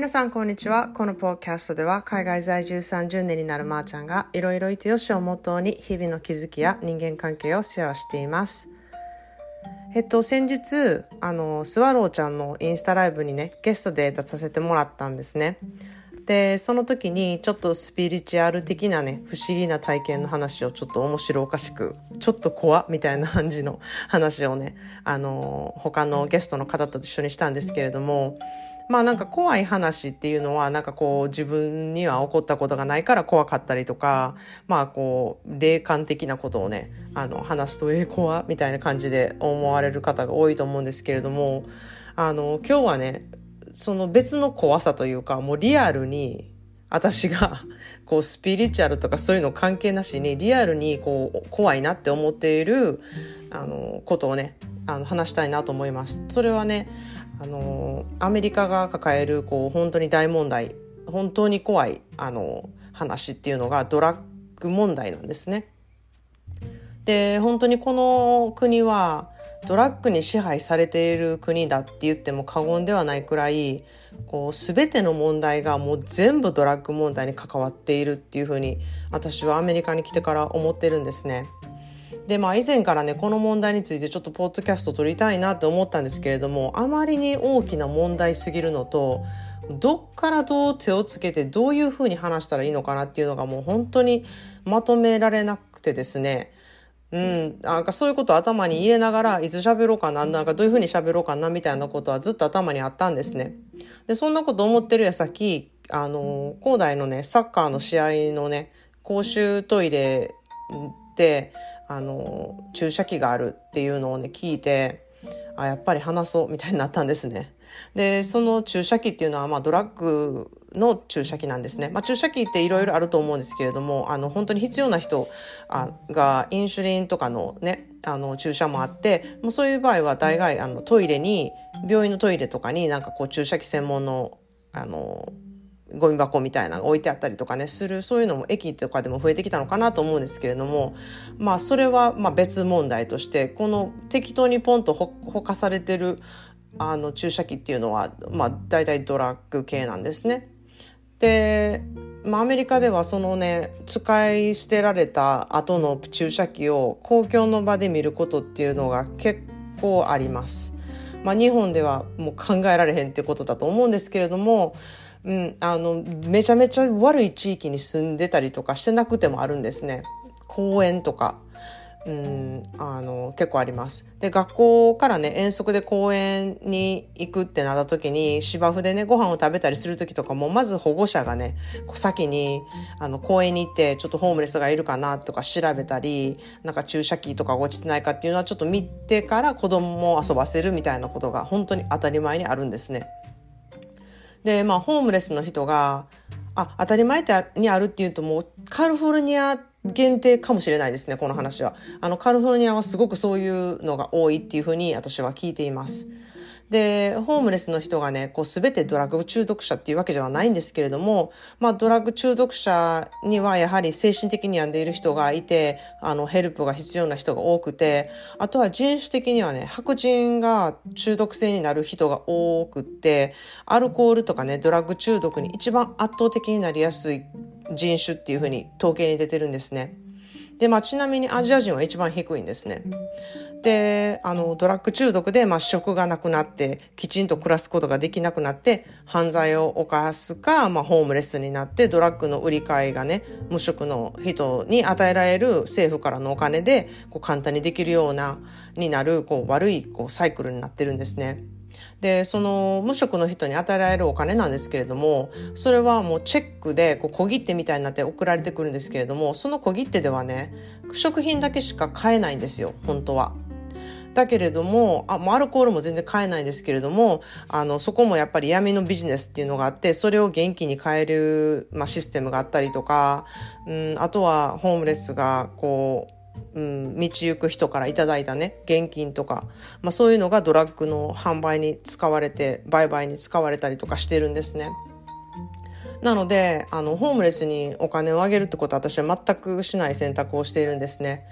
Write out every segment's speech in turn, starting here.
皆さんこんにちは。このポッドキャストでは海外在住30年になるまーちゃんがいろいろいてよしをモットーに日々の気づきや人間関係をシェアしています。えっと先日あのスワローちゃんのインスタライブにねゲストで出させてもらったんですね。でその時にちょっとスピリチュアル的なね不思議な体験の話をちょっと面白おかしくちょっと怖みたいな感じの話をねあの他のゲストの方と一緒にしたんですけれどもまあなんか怖い話っていうのはなんかこう自分には起こったことがないから怖かったりとかまあこう霊感的なことをねあの話すとえー、怖みたいな感じで思われる方が多いと思うんですけれどもあの今日はねその別の怖さというかもうリアルに私が こうスピリチュアルとかそういうの関係なしにリアルにこう怖いなって思っているあのことをねあの話したいなと思います。それはねあのアメリカが抱えるこう本当に大問題本当に怖いあの話っていうのがドラッグ問題なんですね。で本当にこの国はドラッグに支配されている国だって言っても過言ではないくらいこう全ての問題がもう全部ドラッグ問題に関わっているっていうふうに私はアメリカに来てから思ってるんですね。でまあ以前からねこの問題についてちょっとポッドキャスト撮りたいなって思ったんですけれどもあまりに大きな問題すぎるのとどっからどう手をつけてどういうふうに話したらいいのかなっていうのがもう本当にまとめられなくてですねうん、なんかそういうことを頭に入れながらいつ喋ろうかななんかどういうふうに喋ろうかなみたいなことはずっと頭にあったんですね。でそんなこと思ってる矢先あの広大のねサッカーの試合のね公衆トイレであの注射器があるっていうのをね聞いてあやっぱり話そうみたいになったんですね。でその注射器っていうのは、まあ、ドラッグの注射器なんですね。まあ、注射器っていろいろあると思うんですけれどもあの本当に必要な人あがインシュリンとかのねあの注射もあってもうそういう場合は大概あのトイレに病院のトイレとかになんかこう注射器専門のあのゴミ箱みたいなのが置いてあったりとかねするそういうのも駅とかでも増えてきたのかなと思うんですけれどもまあそれはまあ別問題としてこの適当にポンとほかされてるあの注射器っていうのはまあ大体ドラッグ系なんですね。で、まあ、アメリカではそのね使い捨てられた後の注射器を公共の場で見ることっていうのが結構あります。まあ、日本ではもう考えられへんってことだと思うんですけれどもうん、あのめちゃめちゃ悪い地域に住んでたりとかしてなくてもあるんですね公園とか。うん、あの結構あります。で学校からね遠足で公園に行くってなった時に芝生でねご飯を食べたりする時とかもまず保護者がね先にあの公園に行ってちょっとホームレスがいるかなとか調べたりなんか注射器とか落ちてないかっていうのはちょっと見てから子供を遊ばせるみたいなことが本当に当たり前にあるんですね。で、まあ、ホームレスの人が、あ、当たり前にあるっていうともうカリフォルニア限定かもしれないですね、この話は。あの、カリフォルニアはすごくそういうのが多いっていうふうに私は聞いています。で、ホームレスの人がね、こうすべてドラッグ中毒者っていうわけではないんですけれども、まあドラッグ中毒者にはやはり精神的に病んでいる人がいて、あのヘルプが必要な人が多くて、あとは人種的にはね、白人が中毒性になる人が多くって、アルコールとかね、ドラッグ中毒に一番圧倒的になりやすい人種っていうふうに統計に出てるんですね。で、まあちなみにアジア人は一番低いんですね。であのドラッグ中毒で、まあ、職がなくなってきちんと暮らすことができなくなって犯罪を犯すか、まあ、ホームレスになってドラッグの売り買いがね無職の人に与えられる政府からのお金でこう簡単にできるようなになるこう悪いこうサイクルになってるんですね。でその無職の人に与えられるお金なんですけれどもそれはもうチェックでこう小切手みたいになって送られてくるんですけれどもその小切手ではね食品だけしか買えないんですよ本当は。だけれども、あ、もうアルコールも全然買えないんですけれども、あの、そこもやっぱり闇のビジネスっていうのがあって、それを元気に変える、まあ、システムがあったりとか、うん、あとはホームレスが、こう、うん、道行く人からいただいたね、現金とか、まあそういうのがドラッグの販売に使われて、売買に使われたりとかしてるんですね。なのであのホームレスにお金をあげるってことは私は全くしない選択をしているんですね。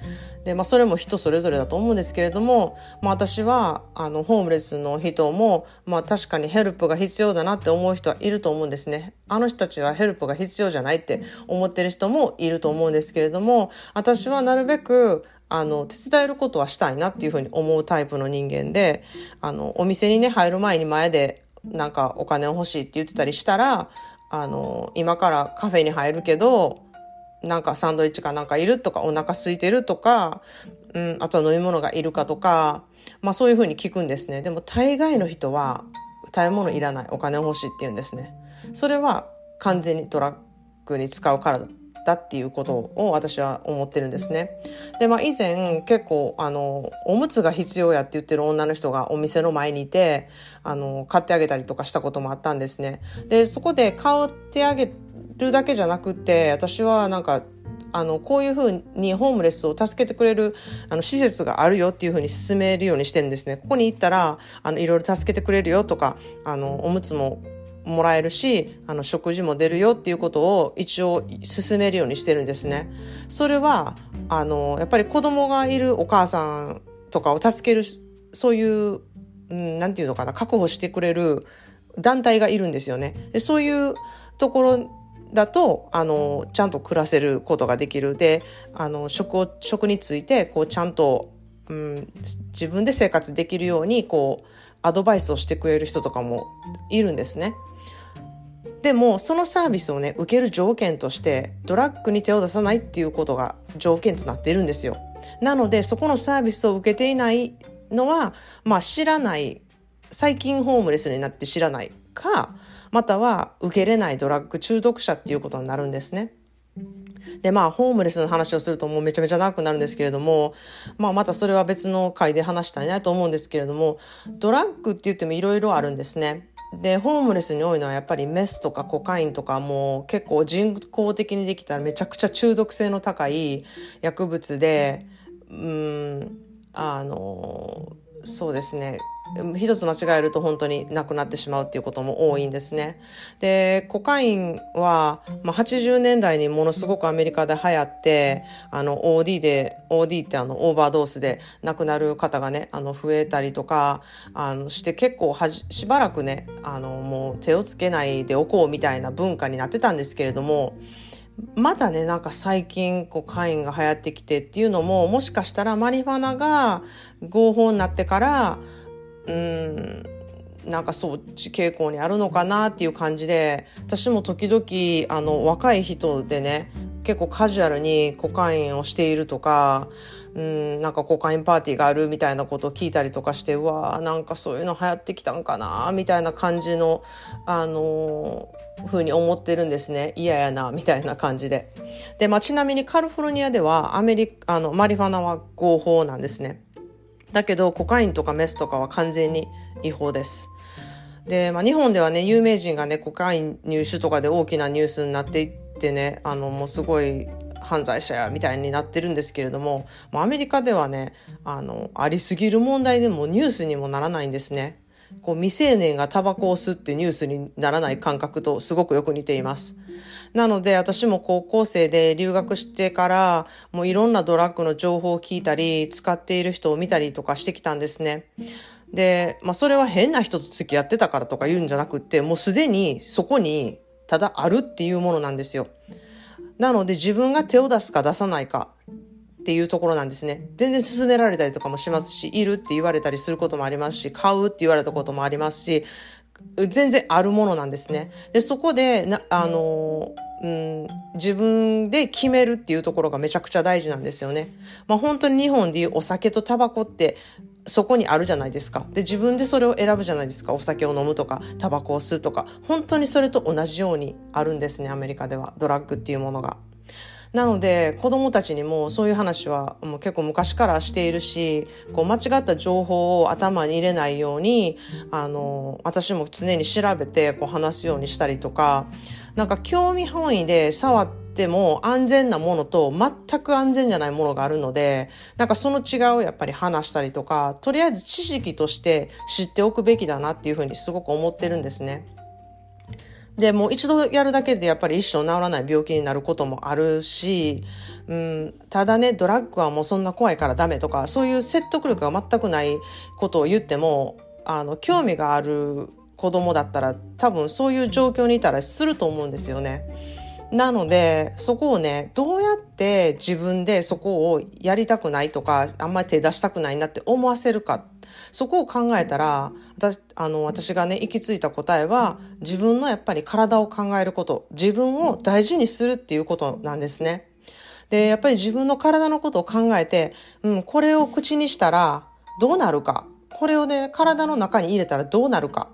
でまあ、それも人それぞれだと思うんですけれども、まあ、私はあのホームレスの人も、まあ、確かにヘルプが必要だなって思う人はいると思うんですね。あの人たちはヘルプが必要じゃないって思ってる人もいると思うんですけれども私はなるべくあの、手伝えることはしたいなっていうふうに思うタイプの人間で、あの、お店にね、入る前に前で、なんかお金を欲しいって言ってたりしたら、あの、今からカフェに入るけど、なんかサンドイッチかなんかいるとか、お腹空いてるとか、うん、あとは飲み物がいるかとか、まあそういうふうに聞くんですね。でも大概の人は、食べ物いらない、お金欲しいって言うんですね。それは完全にトラックに使うからだっていうことを私は思ってるんですね。で、まあ以前結構あの、おむつが必要やって言ってる女の人がお店の前にいて、あの、買ってあげたりとかしたこともあったんですね。で、そこで買ってあげるだけじゃなくて、私はなんかあの、こういうふうにホームレスを助けてくれる、あの、施設があるよっていうふうに進めるようにしてるんですね。ここに行ったら、あの、いろいろ助けてくれるよとか、あの、おむつももらえるし、あの、食事も出るよっていうことを一応進めるようにしてるんですね。それは、あの、やっぱり子供がいるお母さんとかを助ける、そういう、うん、なんていうのかな、確保してくれる団体がいるんですよね。でそういうところだと、あの、ちゃんと暮らせることができる。で、あの、食を、食について、こう、ちゃんと、うん、自分で生活できるように、こう、アドバイスをしてくれる人とかもいるんですね。でもそのサービスをね受ける条件としてドラッグに手を出さないっていうことが条件となっているんですよ。なのでそこのサービスを受けていないのは、まあ、知らない最近ホームレスになって知らないかまたは受けれないドラッグ中毒者っていうことになるんですね。で、まあ、ホームレスの話をするともうめちゃめちゃ長くなるんですけれども、まあ、またそれは別の回で話したいなと思うんですけれども、ドラッグって言ってもいろいろあるんですね。で、ホームレスに多いのはやっぱりメスとかコカインとかも結構人工的にできたらめちゃくちゃ中毒性の高い薬物で、うん、あの、そうですね。一つ間違えると本当になくなってしまうっていうことも多いんですね。で、コカインは、まあ、80年代にものすごくアメリカで流行って、あの、OD で、OD ってあの、オーバードースで亡くなる方がね、あの、増えたりとか、あの、して結構はじ、しばらくね、あの、もう手をつけないでおこうみたいな文化になってたんですけれども、まだね、なんか最近、コカインが流行ってきてっていうのも、もしかしたらマリファナが合法になってから、うん。なんかそっち傾向にあるのかなっていう感じで私も時々あの若い人でね結構カジュアルにコカインをしているとかうんなんかコカインパーティーがあるみたいなことを聞いたりとかしてうわーなんかそういうの流行ってきたんかなみたいな感じのあのー、ふうに思ってるんですね。嫌やなみたいな感じで。で、まあ、ちなみにカリフォルニアではアメリカあのマリファナは合法なんですね。だけどコカインとかメスとかは完全に違法です。で、まあ、日本ではね有名人がねコカイン入手とかで大きなニュースになっていってねあのもうすごい犯罪者やみたいになってるんですけれどもアメリカではねあのありすぎる問題でもニュースにもならないんですね。こう未成年がタバコを吸ってニュースにならない感覚とすごくよく似ています。なので私も高校生で留学してからもういろんなドラッグの情報を聞いたり使っている人を見たりとかしてきたんですね。で、まあそれは変な人と付き合ってたからとか言うんじゃなくてもうすでにそこにただあるっていうものなんですよ。なので自分が手を出すか出さないかっていうところなんですね。全然勧められたりとかもしますし、いるって言われたりすることもありますし、買うって言われたこともありますし、全然あるものなんですね。で、そこで、な、あの、うん、自分で決めるっていうところがめちゃくちゃ大事なんですよね。まあ本当に日本でいうお酒とタバコってそこにあるじゃないですか。で、自分でそれを選ぶじゃないですか。お酒を飲むとか、タバコを吸うとか。本当にそれと同じようにあるんですね、アメリカでは。ドラッグっていうものが。なので子供たちにもそういう話はもう結構昔からしているしこう間違った情報を頭に入れないようにあの私も常に調べてこう話すようにしたりとかなんか興味本位で触っても安全なものと全く安全じゃないものがあるのでなんかその違いをやっぱり話したりとかとりあえず知識として知っておくべきだなっていうふうにすごく思ってるんですね。で、もう一度やるだけでやっぱり一生治らない病気になることもあるし、うん、ただね、ドラッグはもうそんな怖いからダメとか、そういう説得力が全くないことを言っても、あの、興味がある子供だったら多分そういう状況にいたらすると思うんですよね。なので、そこをね、どうやって自分でそこをやりたくないとか、あんまり手出したくないなって思わせるか。そこを考えたら、私あの私がね、行き着いた答えは、自分のやっぱり体を考えること、自分を大事にするっていうことなんですね。で、やっぱり自分の体のことを考えて、うん、これを口にしたらどうなるか。これをね、体の中に入れたらどうなるか。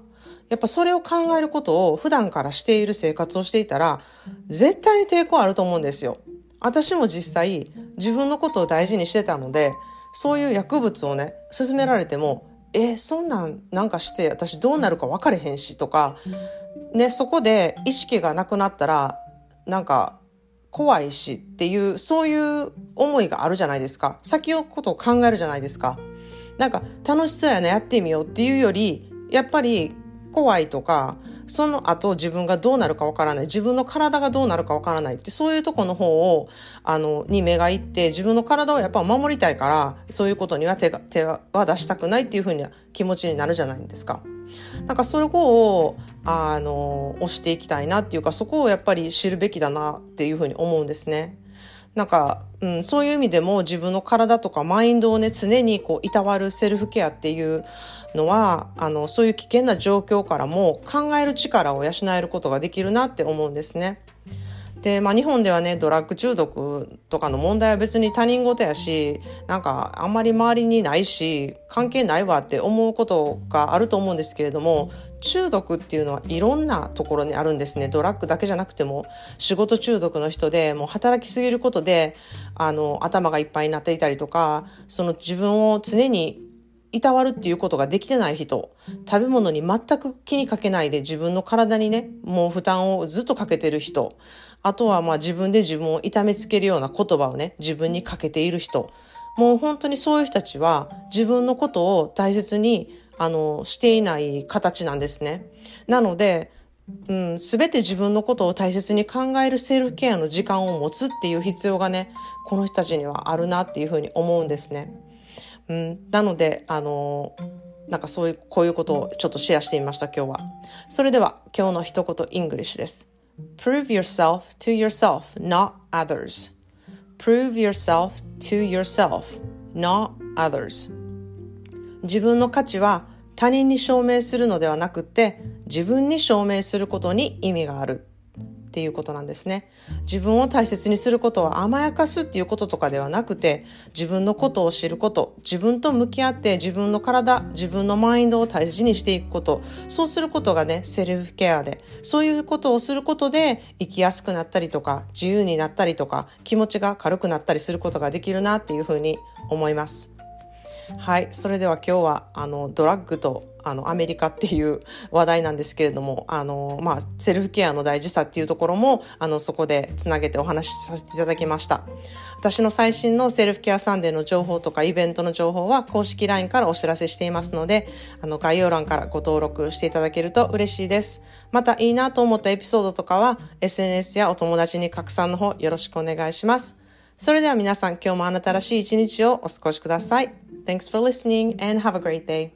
やっぱそれを考えることを普段からしている生活をしていたら、絶対に抵抗あると思うんですよ。私も実際、自分のことを大事にしてたので、そういう薬物をね、勧められても、え、そんなんなんかして私どうなるか分かれへんしとか、ね、そこで意識がなくなったら、なんか怖いしっていう、そういう思いがあるじゃないですか。先のことを考えるじゃないですか。なんか楽しそうやな、やってみようっていうより、やっぱり怖いとか、その後自分がどうなるかわからない。自分の体がどうなるかわからないって、そういうとこの方を、あの、に目がいって、自分の体をやっぱ守りたいから、そういうことには手が、手は出したくないっていうふうな気持ちになるじゃないですか。なんかそれを、あの、押していきたいなっていうか、そこをやっぱり知るべきだなっていうふうに思うんですね。なんか、うん、そういう意味でも自分の体とかマインドをね、常にこう、いたわるセルフケアっていうのは、あの、そういう危険な状況からも考える力を養えることができるなって思うんですね。で、まあ日本ではね、ドラッグ中毒とかの問題は別に他人事やし、なんかあんまり周りにないし、関係ないわって思うことがあると思うんですけれども、中毒っていうのはいろんなところにあるんですね。ドラッグだけじゃなくても、仕事中毒の人で、もう働きすぎることで、あの、頭がいっぱいになっていたりとか、その自分を常にいたわるっていうことができてない人、食べ物に全く気にかけないで自分の体にね、もう負担をずっとかけてる人、あとはまあ自分で自分を痛めつけるような言葉をね、自分にかけている人、もう本当にそういう人たちは自分のことを大切にあのしていない形なんですね。なので、うん、すべて自分のことを大切に考えるセルフケアの時間を持つっていう必要がね、この人たちにはあるなっていうふうに思うんですね。うん、なので、あのなんかそういう、こういうことをちょっとシェアしてみました、今日は。それでは、今日の一言、 English です。Prove yourself to yourself, not others. Prove yourself to yourself, not others. 自分の価値は他人に証明するのではなくて、自分に証明することに意味がある。っていうことなんですね。自分を大切にすることは甘やかすっていうこととかではなくて、自分のことを知ること、自分と向き合って自分の体、自分のマインドを大事にしていくこと、そうすることがね、セルフケアで、そういうことをすることで生きやすくなったりとか、自由になったりとか、気持ちが軽くなったりすることができるなっていうふうに思います。はい。それでは今日は、あの、ドラッグと、あの、アメリカっていう話題なんですけれども、あの、まあ、セルフケアの大事さっていうところも、あの、そこでつなげてお話しさせていただきました。私の最新のセルフケアサンデーの情報とかイベントの情報は公式 LINE からお知らせしていますので、あの、概要欄からご登録していただけると嬉しいです。また、いいなと思ったエピソードとかは、SNS やお友達に拡散の方よろしくお願いします。それでは皆さん今日もあなたらしい一日をお過ごしください。Thanks for listening and have a great day.